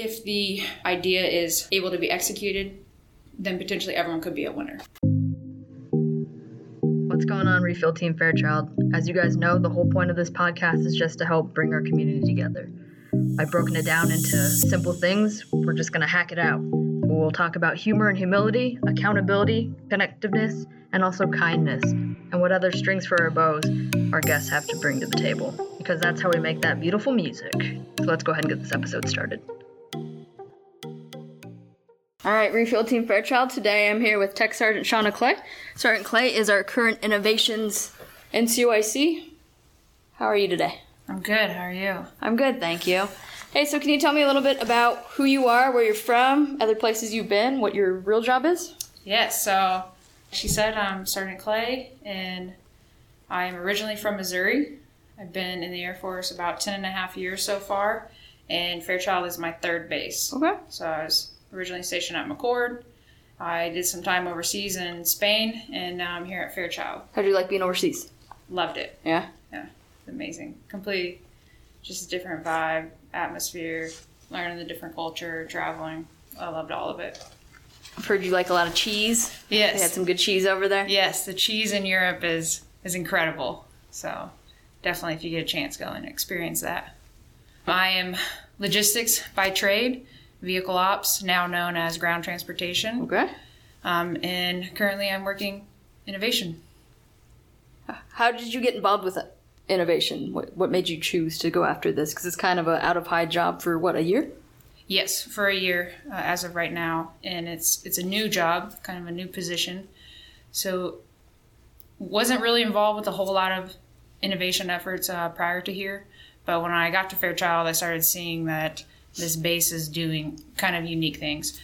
if the idea is able to be executed, then potentially everyone could be a winner. What's going on, Refuel Team Fairchild? As you guys know, the whole point of this podcast is just to help bring our community together. I've broken it down into simple things. We're just going to hack it out. We'll talk about humor and humility, accountability, connectiveness, and also kindness, and what other strings for our bows our guests have to bring to the table, because that's how we make that beautiful music. So let's go ahead and get this episode started. All right, Refuel Team Fairchild. Today I'm here with Tech Sergeant Shauna Clay. Sergeant Clay is our current innovations NCOIC. How are you today? I'm good. How are you? I'm good, thank you. Hey, so can you tell me a little bit about who you are, where you're from, other places you've been, what your real job is? Yes, so she said I'm Sergeant Clay, and I'm originally from Missouri. I've been in the Air Force about 10 and a half years so far, and Fairchild is my third base. Okay. So I was originally stationed at McChord. I did some time overseas in Spain, and now I'm here at Fairchild. How do you like being overseas? Loved it. Yeah. Yeah. Amazing. Complete, just a different vibe, atmosphere, learning the different culture, traveling. I loved all of it. I've heard you like a lot of cheese. Yes. They had some good cheese over there. Yes, the cheese in Europe is is incredible. So definitely, if you get a chance, go and experience that. I am logistics by trade, vehicle ops, now known as ground transportation, Okay. um, and currently I'm working innovation. How did you get involved with innovation? What, what made you choose to go after this? Because it's kind of a out of hide job for what a year. Yes, for a year uh, as of right now, and it's it's a new job, kind of a new position. So wasn't really involved with a whole lot of innovation efforts uh, prior to here, but when I got to Fairchild, I started seeing that this base is doing kind of unique things.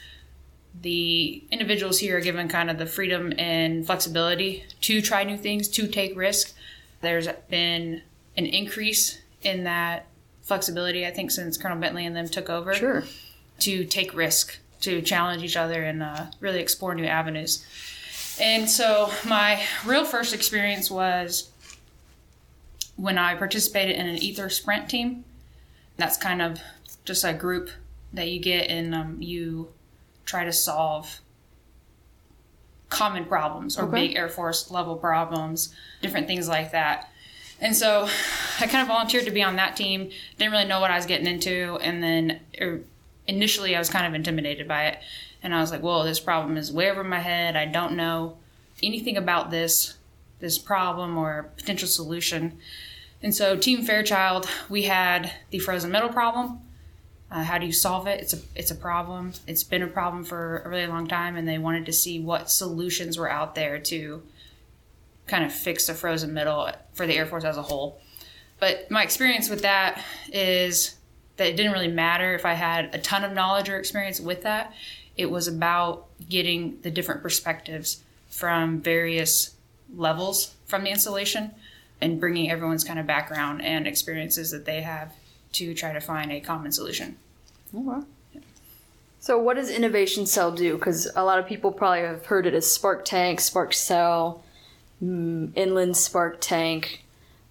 The individuals here are given kind of the freedom and flexibility to try new things, to take risk. There's been an increase in that flexibility, I think, since Colonel Bentley and them took over Sure. to take risk, to challenge each other, and uh, really explore new avenues. And so, my real first experience was when I participated in an Ether Sprint team. That's kind of just a group that you get, and um, you try to solve common problems or Okay. big Air Force level problems, different things like that. And so I kind of volunteered to be on that team. Didn't really know what I was getting into. And then er, initially I was kind of intimidated by it. And I was like, whoa, this problem is way over my head. I don't know anything about this this problem or potential solution. And so Team Fairchild, we had the frozen middle problem. Uh, how do you solve it? It's a it's a problem. It's been a problem for a really long time, and they wanted to see what solutions were out there to kind of fix the frozen middle for the Air Force as a whole. But my experience with that is that it didn't really matter if I had a ton of knowledge or experience with that. It was about getting the different perspectives from various levels from the installation and bringing everyone's kind of background and experiences that they have to try to find a common solution. So, what does Innovation Cell do? Because a lot of people probably have heard it as Spark Tank, Spark Cell, mm, Inland Spark Tank,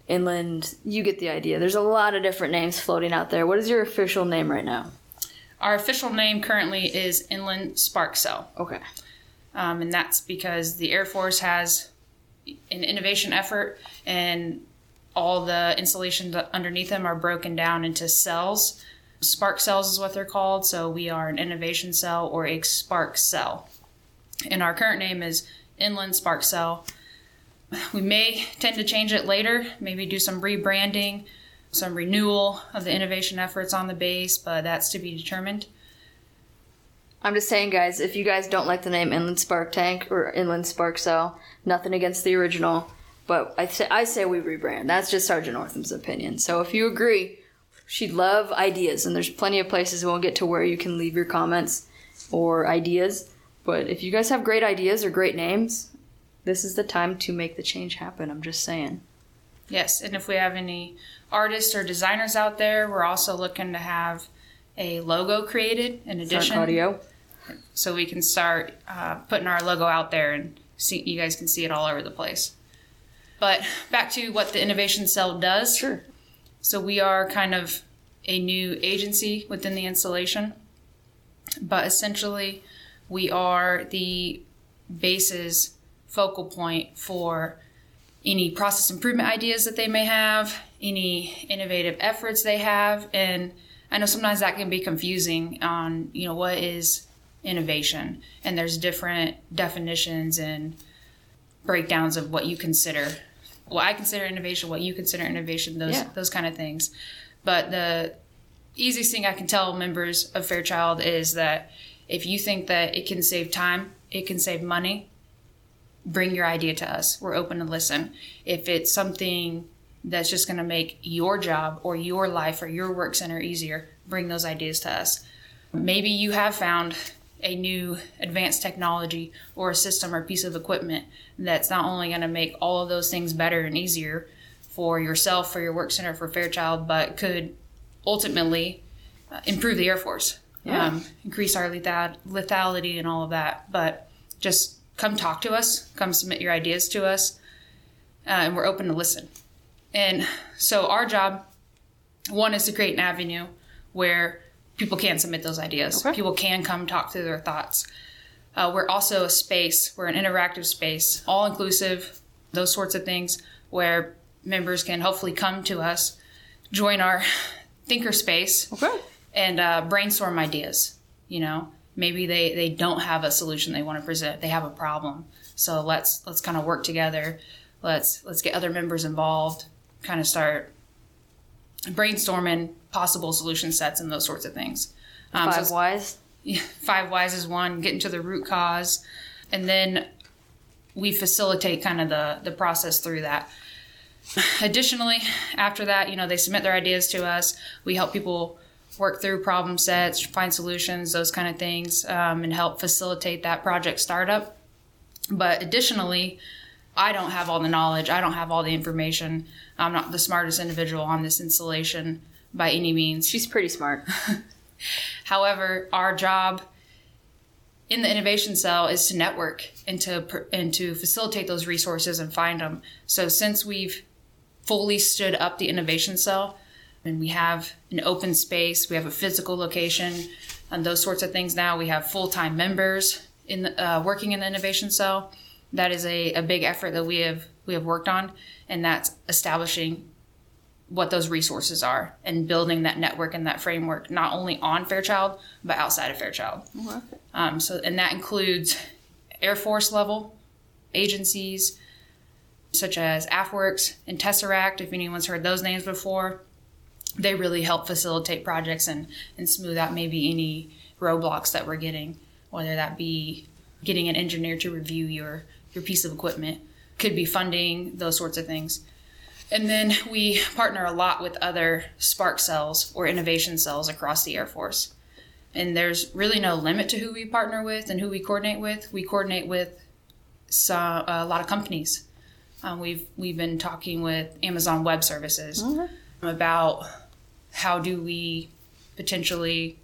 Inland. You get the idea. There's a lot of different names floating out there. What is your official name right now? Our official name currently is Inland Spark Cell. Okay. um, and that's because the Air Force has an innovation effort, and all the installations underneath them are broken down into cells. Spark cells is what they're called, so we are an innovation cell or a spark cell. And our current name is Inland Spark Cell. We may tend to change it later, maybe do some rebranding, some renewal of the innovation efforts on the base, but that's to be determined. I'm just saying, guys, if you guys don't like the name Inland Spark Tank or Inland Spark Cell, nothing against the original, but I say, I say we rebrand. That's just Sergeant Northam's opinion. So if you agree, she'd love ideas, and there's plenty of places we'll get to where you can leave your comments or ideas. But if you guys have great ideas or great names, this is the time to make the change happen. I'm just saying. Yes, and if we have any artists or designers out there, we're also looking to have a logo created in addition, Audio. so we can start uh, putting our logo out there and see you guys can see it all over the place. But back to what the innovation cell does. Sure. So we are kind of a new agency within the installation. But essentially, we are the base's focal point for any process improvement ideas that they may have, any innovative efforts they have, and I know sometimes that can be confusing on you know what is innovation, and there's different definitions and breakdowns of what you consider what I consider innovation, what you consider innovation, those Yeah. those kind of things. But the easiest thing I can tell members of Fairchild is that if you think that it can save time, it can save money, bring your idea to us. We're open to listen. If it's something that's just going to make your job or your life or your work center easier, bring those ideas to us. Maybe you have found a new advanced technology or a system or piece of equipment that's not only going to make all of those things better and easier for yourself, for your work center, for Fairchild, but could ultimately uh, improve the Air Force, Yeah. um, increase our lethal- lethality and all of that. But just come talk to us, come submit your ideas to us, uh, and we're open to listen. And so our job, one, is to create an avenue where people can submit those ideas. Okay. People can come talk through their thoughts. Uh, we're also a space, we're an interactive space, all inclusive, those sorts of things, where members can hopefully come to us, join our thinker space, Okay. and uh, brainstorm ideas. You know, maybe they they don't have a solution they want to present; they have a problem. So let's let's kind of work together. Let's let's get other members involved. Kind of start brainstorming possible solution sets and those sorts of things. Um, so Five wise. yeah, five whys is one getting to the root cause and then we facilitate kind of the the process through that additionally after that you know they submit their ideas to us we help people work through problem sets find solutions those kind of things um, and help facilitate that project startup but additionally i don't have all the knowledge i don't have all the information i'm not the smartest individual on this installation by any means She's pretty smart. However, our job in the innovation cell is to network and to and to facilitate those resources and find them. So since we've fully stood up the innovation cell and we have an open space, we have a physical location, and those sorts of things now. We have full time members in the, uh, working in the innovation cell. That is a, a big effort that we have we have worked on, and that's establishing what those resources are and building that network and that framework not only on Fairchild but outside of Fairchild. Um, so and that includes Air Force level agencies such as AFWERX and Tesseract. If anyone's heard those names before, they really help facilitate projects and and smooth out maybe any roadblocks that we're getting, whether that be getting an engineer to review your your piece of equipment, could be funding those sorts of things. And then we partner a lot with other spark cells or innovation cells across the Air Force. And there's really no limit to who we partner with and who we coordinate with. We coordinate with some, a lot of companies. Um, we've we've been talking with Amazon Web Services about how do we potentially,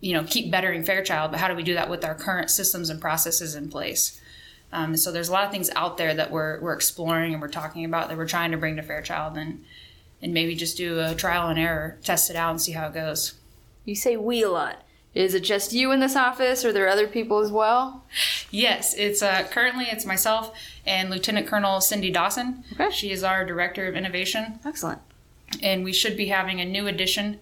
you know, keep bettering Fairchild, but how do we do that with our current systems and processes in place? Um, so there's a lot of things out there that we're, we're exploring and we're talking about that we're trying to bring to Fairchild and and maybe just do a trial and error, test it out and see how it goes. You say we a lot. Is it just you in this office, or are there other people as well? Yes, it's uh, currently it's myself and Lieutenant Colonel Cindy Dawson. Okay. She is our director of innovation, Excellent. and we should be having a new addition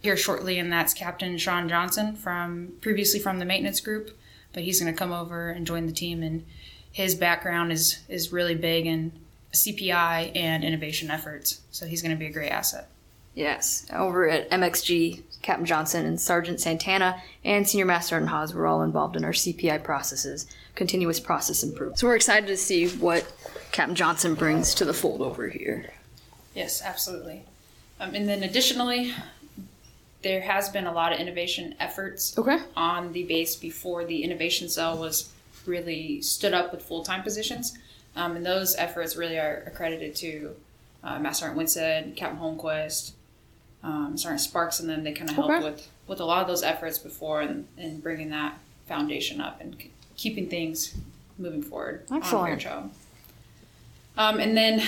here shortly, and that's Captain Sean Johnson from previously from the maintenance group, but he's going to come over and join the team, and his background is is really big in CPI and innovation efforts, so he's going to be a great asset. Yes, over at MXG, Captain Johnson and Sergeant Santana and Senior Master Sergeant Haas were all involved in our CPI processes, continuous process improvement. So we're excited to see what Captain Johnson brings to the fold over here. Yes, absolutely. Um, and then additionally, there has been a lot of innovation efforts Okay. on the base before the innovation cell was really stood up with full time positions. Um, and those efforts really are accredited to uh, Master Sergeant Winston, Captain Holmquist, um, Sergeant Sparks, and then they kind of helped Okay. with, with a lot of those efforts before and, and bringing that foundation up and k- keeping things moving forward on Excellent. Fairchild. Um, and then,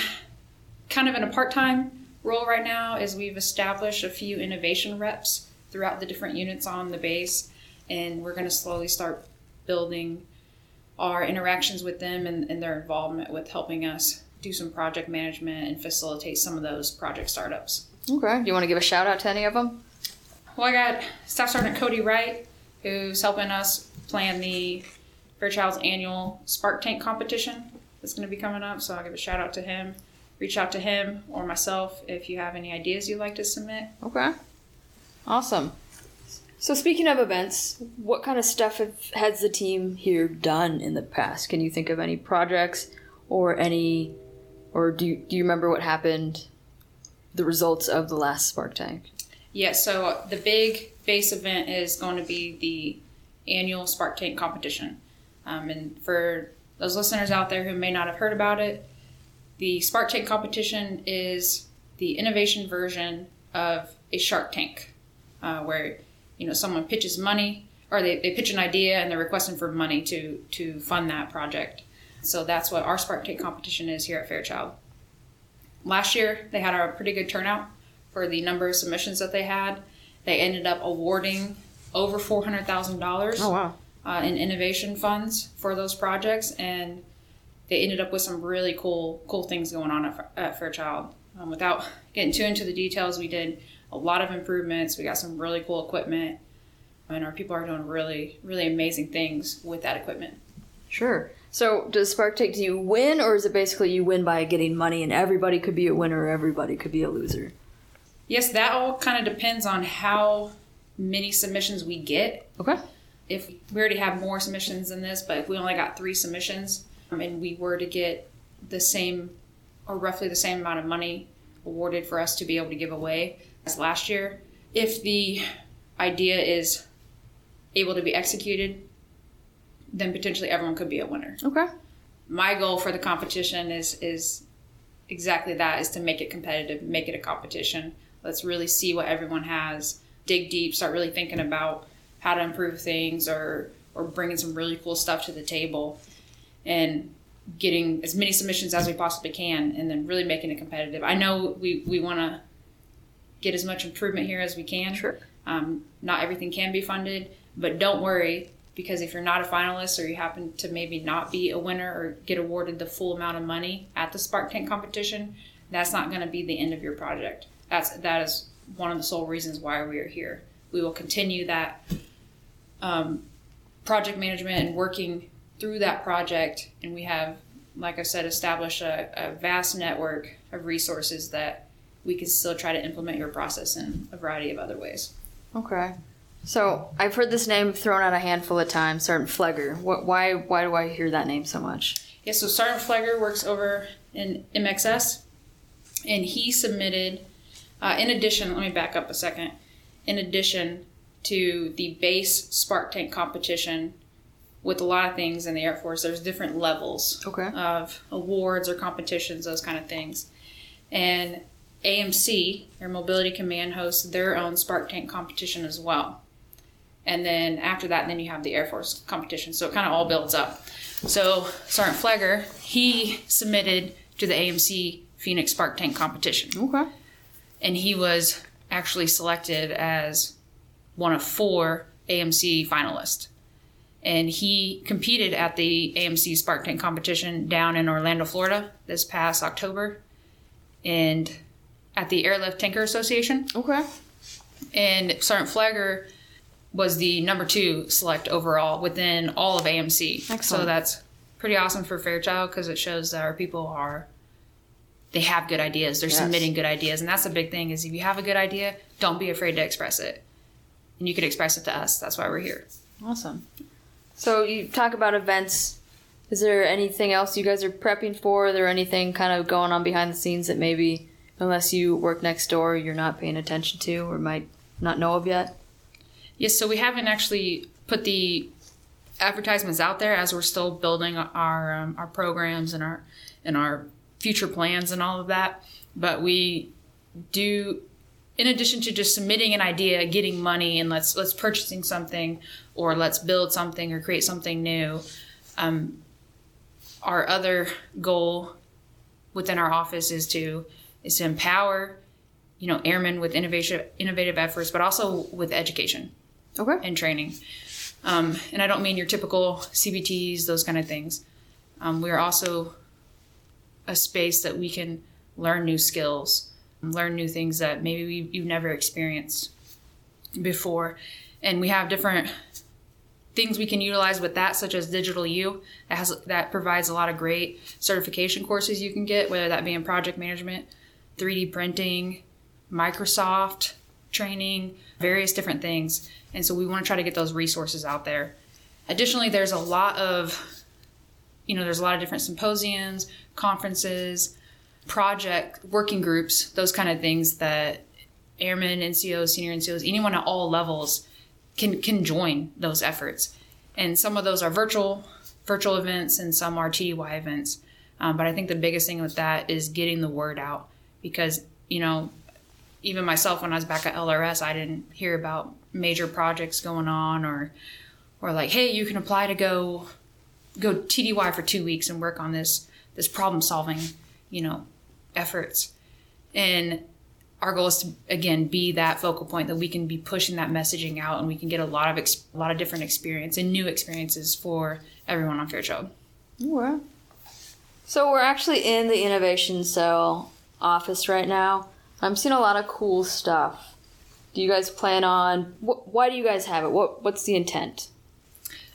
kind of in a part time role right now, is we've established a few innovation reps throughout the different units on the base. and we're going to slowly start building our interactions with them and, and their involvement with helping us do some project management and facilitate some of those project startups. Okay. Do you want to give a shout out to any of them? Well, I got Staff Sergeant Cody Wright, who's helping us plan the Fairchild's annual Spark Tank competition that's going to be coming up. So I'll give a shout out to him. Reach out to him or myself if you have any ideas you'd like to submit. Okay. Awesome. So speaking of events, what kind of stuff have, has the team here done in the past? Can you think of any projects or any, or do you, do you remember what happened, the results of the last Spark Tank? Yeah, so the big base event is going to be the annual Spark Tank competition. Um, and for those listeners out there who may not have heard about it, the Spark Tank competition is the innovation version of a Shark Tank, uh, where you know someone pitches money or they, they pitch an idea and they're requesting for money to to fund that project. So that's what our Spark Tank competition is here at Fairchild. Last year they had a pretty good turnout for the number of submissions that they had. They ended up awarding over four hundred thousand dollars. Oh, wow. Uh, in innovation funds for those projects, and they ended up with some really cool cool things going on at, at Fairchild. Um, without getting too into the details, we did a lot of improvements. We got some really cool equipment, and our people are doing really really amazing things with that equipment. Sure. So does Spark Tank do you win, or is it basically you win by getting money, and everybody could be a winner, or everybody could be a loser? Yes, that all kind of depends on how many submissions we get. Okay. If we already have more submissions than this, but if we only got three submissions um, and we were to get the same or roughly the same amount of money awarded for us to be able to give away as last year, if the idea is able to be executed, then potentially everyone could be a winner. Okay. My goal for the competition is is exactly that is to make it competitive, make it a competition. Let's really see what everyone has, dig deep, start really thinking about how to improve things or or bringing some really cool stuff to the table and getting as many submissions as we possibly can and then really making it competitive. I know we, we want to get as much improvement here as we can. Sure. Um, not everything can be funded, but don't worry because if you're not a finalist or you happen to maybe not be a winner or get awarded the full amount of money at the Spark Tank competition, that's not going to be the end of your project. That's that is one of the sole reasons why we are here. We will continue that um, project management and working through that project, and we have, like I said, established a, a vast network of resources that we can still try to implement your process in a variety of other ways. Okay. So I've heard this name thrown out a handful of times, Sergeant Flegger. What, why, why do I hear that name so much? Yeah, so Sergeant Flegger works over in MXS, and he submitted, uh, in addition, let me back up a second, in addition to the base Spark Tank competition with a lot of things in the Air Force, there's different levels Okay. of awards or competitions, those kind of things. And AMC, Air Mobility Command, hosts their own Spark Tank competition as well. And then after that, then you have the Air Force competition. So it kind of all builds up. So Sergeant Flegger, he submitted to the AMC Phoenix Spark Tank competition. Okay. And he was actually selected as one of four AMC finalists. And he competed at the AMC Spark Tank competition down in Orlando, Florida this past October. And at the Airlift Tanker Association. Okay. And Sergeant Flagger was the number two select overall within all of AMC. So that's pretty awesome for Fairchild because it shows that our people are they have good ideas. They're Yes. submitting good ideas, and that's the big thing. Is if you have a good idea, don't be afraid to express it, and you can express it to us. That's why we're here. Awesome. So you talk about events. Is there anything else you guys are prepping for? Is there anything kind of going on behind the scenes that maybe, unless you work next door, you're not paying attention to or might not know of yet? Yes, so we haven't actually put the advertisements out there as we're still building our um, our programs and our and our future plans and all of that. But we do, in addition to just submitting an idea, getting money, and let's let's purchasing something or let's build something or create something new. Um, our other goal within our office is to is to empower you know airmen with innovation innovative efforts but also with education Okay. and training. Um, and I don't mean your typical CBTs, those kind of things. Um, we are also a space that we can learn new skills, learn new things that maybe we, you've never experienced before. And we have different things we can utilize with that, such as Digital U. That has that provides a lot of great certification courses you can get, whether that be in project management, 3D printing, Microsoft training, various different things. And so we want to try to get those resources out there. Additionally, there's a lot of, you know, there's a lot of different symposiums, conferences, project working groups, those kind of things that airmen, NCOs, senior NCOs, anyone at all levels can can join those efforts. And some of those are virtual virtual events, and some are TDY events. Um, but I think the biggest thing with that is getting the word out because you know even myself when I was back at LRS, I didn't hear about major projects going on or or like, hey, you can apply to go go TDY for two weeks and work on this this problem solving, you know, efforts. And our goal is to again be that focal point that we can be pushing that messaging out and we can get a lot of ex- a lot of different experience and new experiences for everyone on Fairchild. Okay. So we're actually in the innovation cell office right now. I'm seeing a lot of cool stuff. Do you guys plan on? Wh- why do you guys have it? What What's the intent?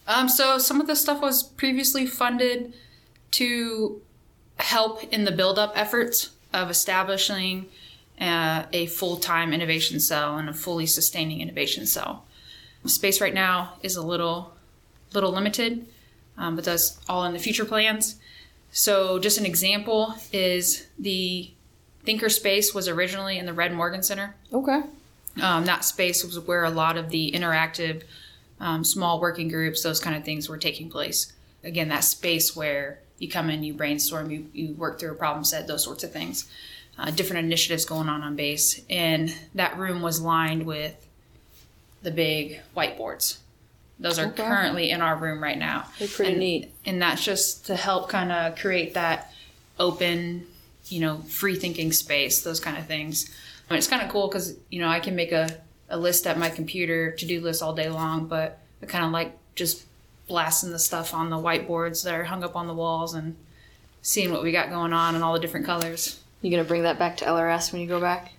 Um, so some of the stuff was previously funded to help in the build-up efforts of establishing uh, a full-time innovation cell and a fully sustaining innovation cell. Space right now is a little little limited, um, but that's all in the future plans. So just an example is the Thinker Space was originally in the Red Morgan Center. Okay. Um, that space was where a lot of the interactive um, small working groups, those kind of things were taking place. Again, that space where you come in, you brainstorm, you, you work through a problem set, those sorts of things. Uh, different initiatives going on on base. And that room was lined with the big whiteboards. Those are Okay. currently in our room right now. They're pretty and, neat. And that's just to help kind of create that open, you know, free thinking space, those kind of things. I mean, it's kind of cool because, you know, I can make a, a list at my computer, to do list all day long, but I kind of like just blasting the stuff on the whiteboards that are hung up on the walls and seeing what we got going on and all the different colors. You gonna bring that back to LRS when you go back?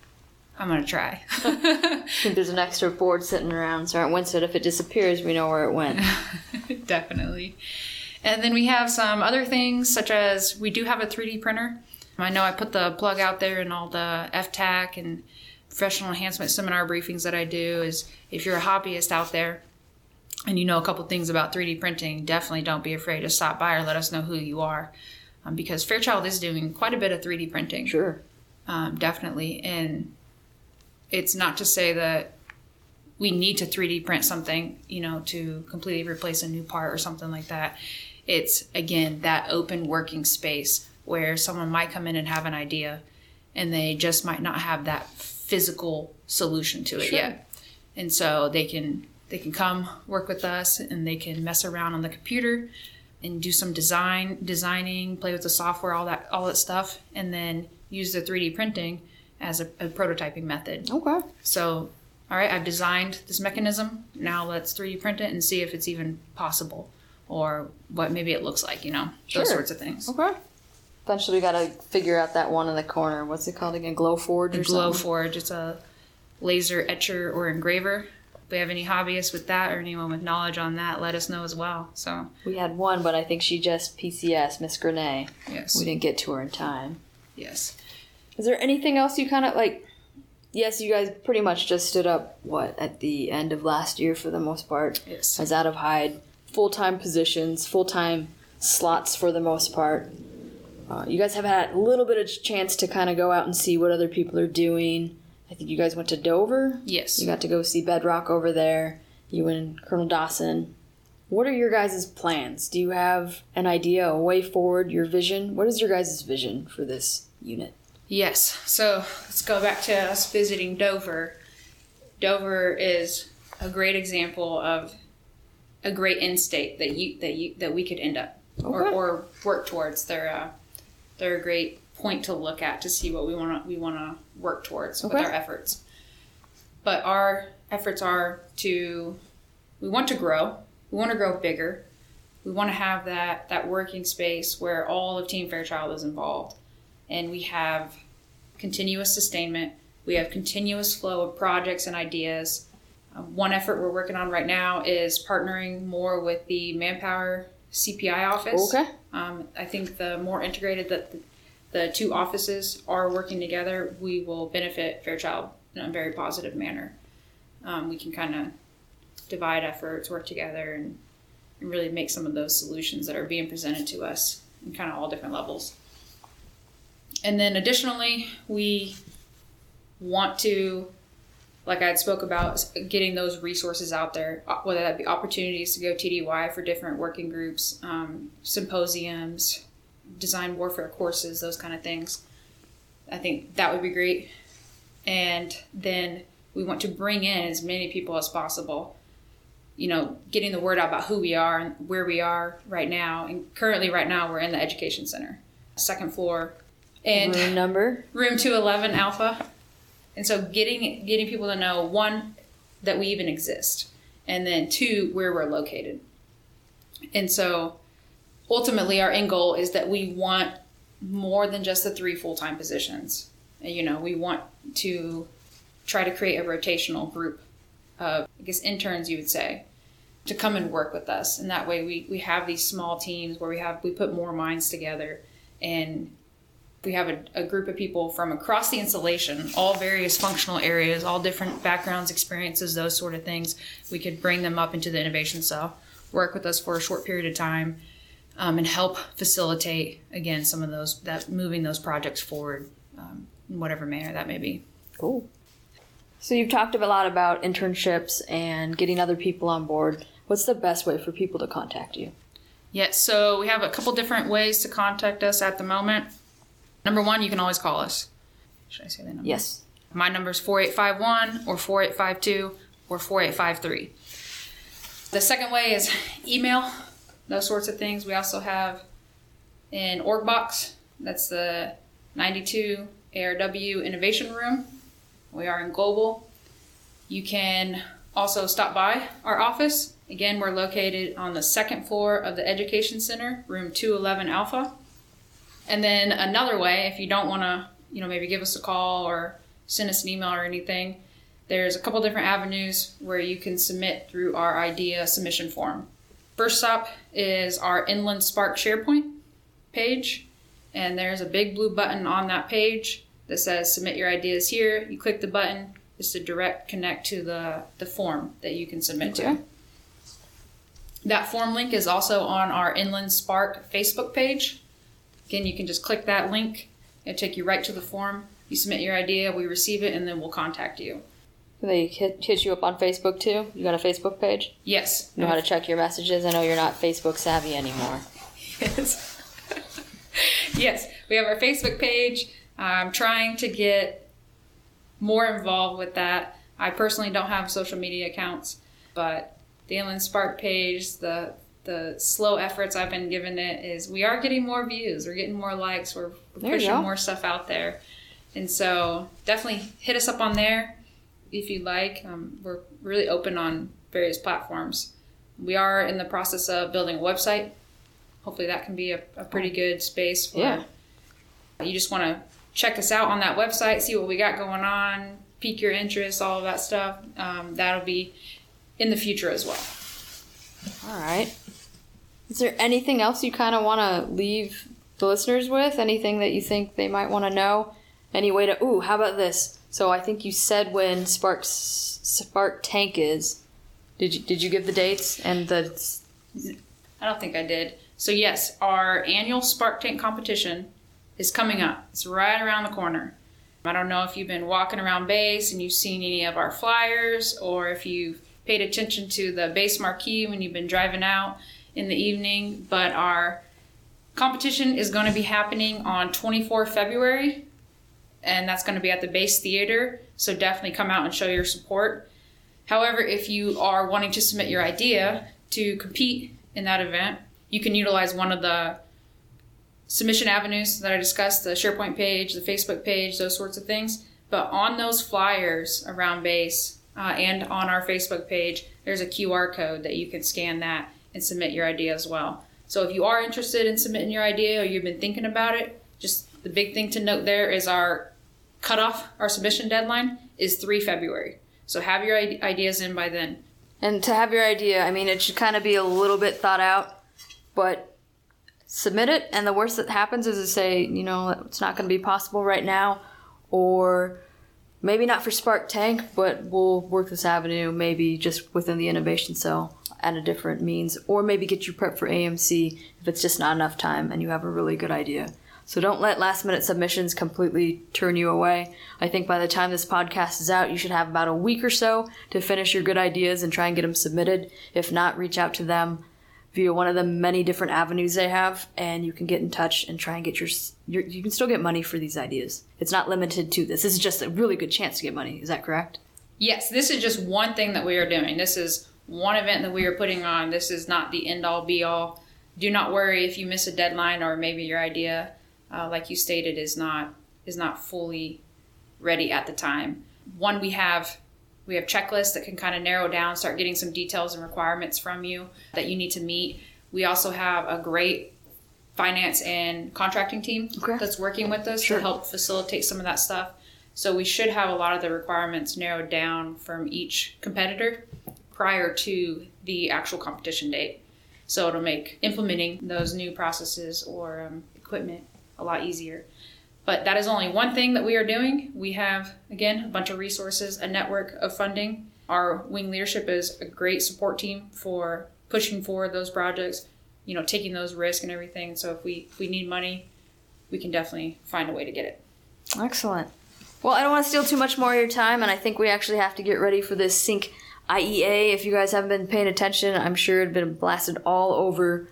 I'm going to try. I think there's an extra board sitting around, so at Winston, if it disappears, we know where it went. Definitely. And then we have some other things, such as we do have a 3D printer. I know I put the plug out there in all the FTAC and professional enhancement seminar briefings that I do. Is if you're a hobbyist out there and you know a couple things about 3D printing, definitely don't be afraid to stop by or let us know who you are. Um, because Fairchild is doing quite a bit of 3D printing Sure. um, definitely. And it's not to say that we need to 3D print something, you know, to completely replace a new part or something like that. It's again that open working space where someone might come in and have an idea and they just might not have that physical solution to it Sure. yet. And so they can they can come work with us and they can mess around on the computer and do some design designing play with the software all that all that stuff and then use the 3d printing as a, a prototyping method Okay. so all right i've designed this mechanism now let's 3d print it and see if it's even possible or what maybe it looks like you know Sure. those sorts of things Okay. Eventually, we gotta figure out that one in the corner. What's it called again? Glow Forge or glow something? forge it's a laser etcher or engraver if we have any hobbyists with that or anyone with knowledge on that let us know as well so We had one, but I think she just PCS, Miss Grenay. yes We didn't get to her in time. yes Is there anything else you kind of like? Yes, you guys pretty much just stood up, what, at the end of last year for the most part, yes as out of hide, full time positions, full time slots for the most part. Uh, you guys have had a little bit of chance to kind of go out and see what other people are doing. I think you guys went to Dover. yes You got to go see Bedrock over there. You and Colonel Dawson. What are your guys' plans? Do you have an idea, a way forward, your vision? What is your guys' vision for this unit? Yes. So let's go back to us visiting Dover. Dover is a great example of a great end state that you that you that we could end up or, Okay. or work towards. They're a, they're a great point to look at to see what we want to we want to work towards with our efforts. But our efforts are to we want to grow we want to grow bigger. We want to have that that working space where all of Team Fairchild is involved, and we have continuous sustainment. We have continuous flow of projects and ideas. Uh, one effort we're working on right now is partnering more with the Manpower CPI office. Okay. Um, I think the more integrated that the, the two offices are working together, we will benefit Fairchild in a very positive manner. Um, we can kind of divide efforts, work together, and, and really make some of those solutions that are being presented to us in kind of all different levels. And then additionally, we want to, like I had spoke about, getting those resources out there, uh, whether that be opportunities to go TDY for different working groups, um, symposiums, design warfare courses, those kind of things. I think that would be great. And then we want to bring in as many people as possible. You know, getting the word out about who we are and where we are right now. And currently, right now, we're in the education center, second floor, and Room number. room 211 alpha and so getting getting people to know one that we even exist and then two where we're located. And so ultimately our end goal is that we want more than just the three full-time positions. And, you know we want to try to create a rotational group of i guess interns you would say to come and work with us. And that way we, we have these small teams where we have we put more minds together and we have a, a, group of people from across the installation, all various functional areas, all different backgrounds, experiences, those sort of things. We could bring them up into the innovation cell, work with us for a short period of time, um, and help facilitate again some of those that moving those projects forward, um, in whatever manner that may be. Cool. So you've talked a lot about internships and getting other people on board. What's the best way for people to contact you? Yes, so we have a couple different ways to contact us at the moment. Number one, you can always call us. Should I say that number? Yes. My number is 4851 or 4852 or 4853. The second way is email, those sorts of things. We also have an org box. That's the 92 ARW Innovation Room. We are in Global. You can also stop by our office. Again, we're located on the second floor of the Education Center, room 211 Alpha. And then another way, if you don't want to, you know, maybe give us a call or send us an email or anything, there's a couple different avenues where you can submit through our idea submission form. First stop is our Inland Spark SharePoint page, and there's a big blue button on that page that says submit your ideas here. You click the button, it's to direct connect to the, the form that you can submit Okay. to. That form link is also on our Inland Spark Facebook page. Again, you can just click that link. It'll take you right to the form. You submit your idea, we receive it, and then we'll contact you. They hit, hit you up on Facebook too. You got a Facebook page. Yes. You know how to check your messages. I know you're not Facebook savvy anymore. Yes. yes, we have our Facebook page. I'm trying to get more involved with that. I personally don't have social media accounts, but the Inland Spark page, the the slow efforts I've been giving it is we are getting more views, we're getting more likes, we're, we're pushing more stuff out there, and so definitely hit us up on there if you'd like. Um, we're really open on various platforms. We are in the process of building a website. Hopefully, that can be a, a pretty good space for Yeah. you just want to check us out on that website, see what we got going on, pique your interest, all of that stuff. Um, that'll be in the future as well. All right. Is there anything else you kind of want to leave the listeners with? Anything that you think they might want to know? Any way to? Ooh, how about this? So I think you said when Spark Spark Tank is. Did you did you give the dates and the? I don't think I did. So yes, our annual Spark Tank competition is coming up. It's right around the corner. I don't know if you've been walking around base and you've seen any of our flyers, or if you've paid attention to the base marquee when you've been driving out in the evening. But our competition is going to be happening on 24 February, and that's going to be at the base theater. So definitely come out and show your support. However, if you are wanting to submit your idea to compete in that event, you can utilize one of the submission avenues that I discussed the SharePoint page, the Facebook page, those sorts of things. But on those flyers around base uh, and on our Facebook page, there's a QR code that you can scan that and submit your idea as well. So if you are interested in submitting your idea or you've been thinking about it, just the big thing to note there is our cutoff, our submission deadline is 3 February. So have your ideas in by then. And to have your idea, I mean, it should kind of be a little bit thought out, but submit it. And the worst that happens is to say, you know, it's not going to be possible right now, or maybe not for Spark Tank, but we'll work this avenue maybe just within the innovation cell at a different means, or maybe get you prepped for AMC if it's just not enough time and you have a really good idea. So don't let last minute submissions completely turn you away. I think by the time this podcast is out, you should have about a week or so to finish your good ideas and try and get them submitted. If not, reach out to them via one of the many different avenues they have, and you can get in touch and try and get your, your you can still get money for these ideas. It's not limited to this. This is just a really good chance to get money. Is that correct? Yes, this is just one thing that we are doing. This is one event that we are putting on. This is not the end all be all. Do not worry if you miss a deadline or maybe your idea uh, like you stated, is not is not fully ready at the time. One, we have we have checklists that can kind of narrow down, start getting some details and requirements from you that you need to meet. We also have a great finance and contracting team okay. that's working with us sure. to help facilitate some of that stuff. So we should have a lot of the requirements narrowed down from each competitor prior to the actual competition date. So it'll make implementing those new processes or um, equipment a lot easier. But that is only one thing that we are doing. We have, again, a bunch of resources, a network of funding. Our wing leadership is a great support team for pushing forward those projects, you know, taking those risks and everything. So if we if we need money, we can definitely find a way to get it. Excellent. Well, I don't want to steal too much more of your time, and I think we actually have to get ready for this CINC IEA. If you guys haven't been paying attention, I'm sure it's been blasted all over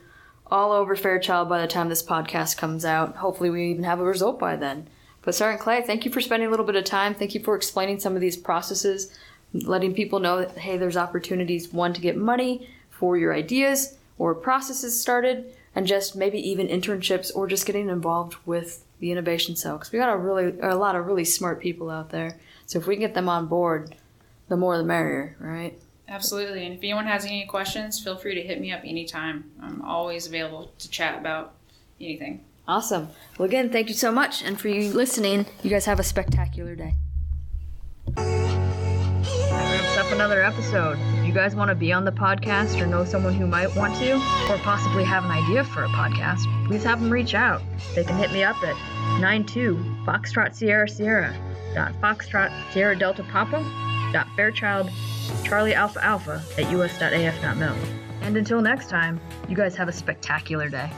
all over Fairchild by the time this podcast comes out. Hopefully, we even have a result by then. But Sergeant Clay, thank you for spending a little bit of time. Thank you for explaining some of these processes, letting people know that, hey, there's opportunities, one, to get money for your ideas or processes started, and just maybe even internships or just getting involved with the innovation cell. Because we got a really, a lot of really smart people out there. So if we can get them on board, the more the merrier, right? Absolutely. And if anyone has any questions, feel free to hit me up anytime. I'm always available to chat about anything. Awesome. Well, again, thank you so much. And for you listening, you guys have a spectacular day. That wraps up another episode. If you guys want to be on the podcast or know someone who might want to, or possibly have an idea for a podcast, please have them reach out. They can hit me up at 92 Foxtrot Sierra Sierra dot Foxtrot Sierra Delta Papa dot Fairchild Charlie Alpha Alpha at us.af.mil. And until next time, you guys have a spectacular day.